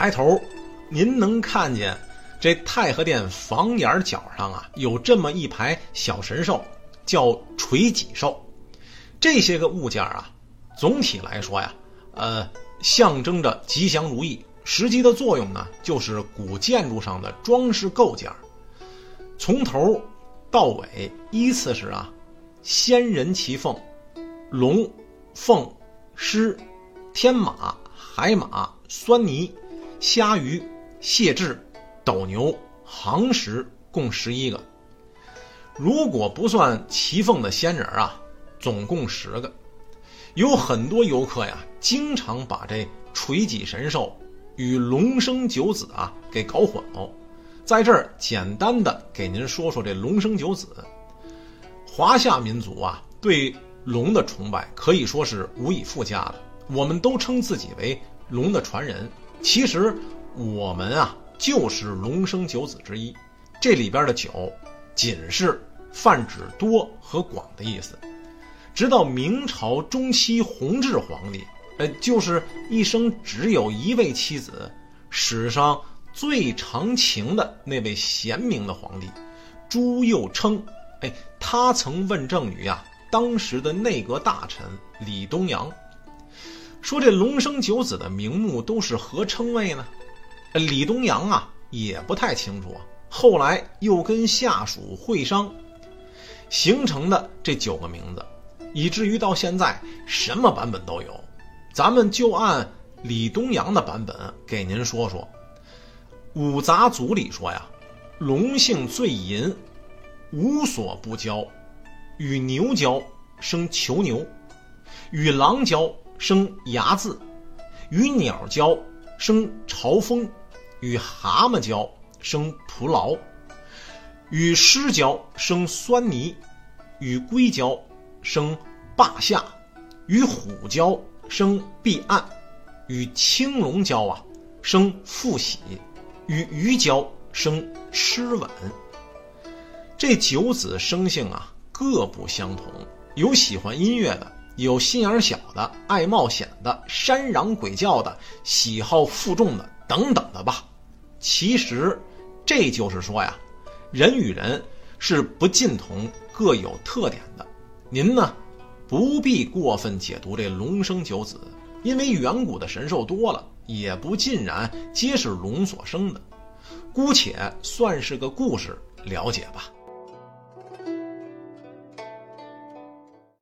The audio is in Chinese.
抬头，您能看见这太和殿房檐角上啊，有这么一排小神兽，叫垂脊兽。这些个物件啊，总体来说呀，呃，象征着吉祥如意。实际的作用呢，就是古建筑上的装饰构件。从头到尾依次是啊，仙人骑凤、龙、凤、狮、天马、海马、狻猊、虾鱼、蟹豸、斗牛、行石，共十一个。如果不算齐凤的仙人啊，总共十个。有很多游客呀，经常把这垂脊神兽。与龙生九子啊给搞混了，在这儿简单的给您说说这龙生九子。华夏民族啊对龙的崇拜可以说是无以复加的，我们都称自己为龙的传人。其实我们啊就是龙生九子之一。这里边的九，仅是泛指多和广的意思。直到明朝中期弘治皇帝。呃，就是一生只有一位妻子，史上最长情的那位贤明的皇帝朱佑樘。哎，他曾问政于啊当时的内阁大臣李东阳，说这龙生九子的名目都是何称谓呢？李东阳啊也不太清楚。后来又跟下属会商，形成的这九个名字，以至于到现在什么版本都有。咱们就按李东阳的版本给您说说，《五杂组》里说呀，龙性最淫，无所不交，与牛交生囚牛，与狼交生睚眦，与鸟交生朝风，与蛤蟆交生蒲牢，与狮交生酸泥，与龟交生霸下，与虎交。生避暗，与青龙交啊，生复喜；与鱼交生吃稳。这九子生性啊，各不相同，有喜欢音乐的，有心眼小的，爱冒险的，山嚷鬼叫的，喜好负重的，等等的吧。其实，这就是说呀，人与人是不尽同，各有特点的。您呢？不必过分解读这龙生九子，因为远古的神兽多了，也不尽然皆是龙所生的，姑且算是个故事了解吧。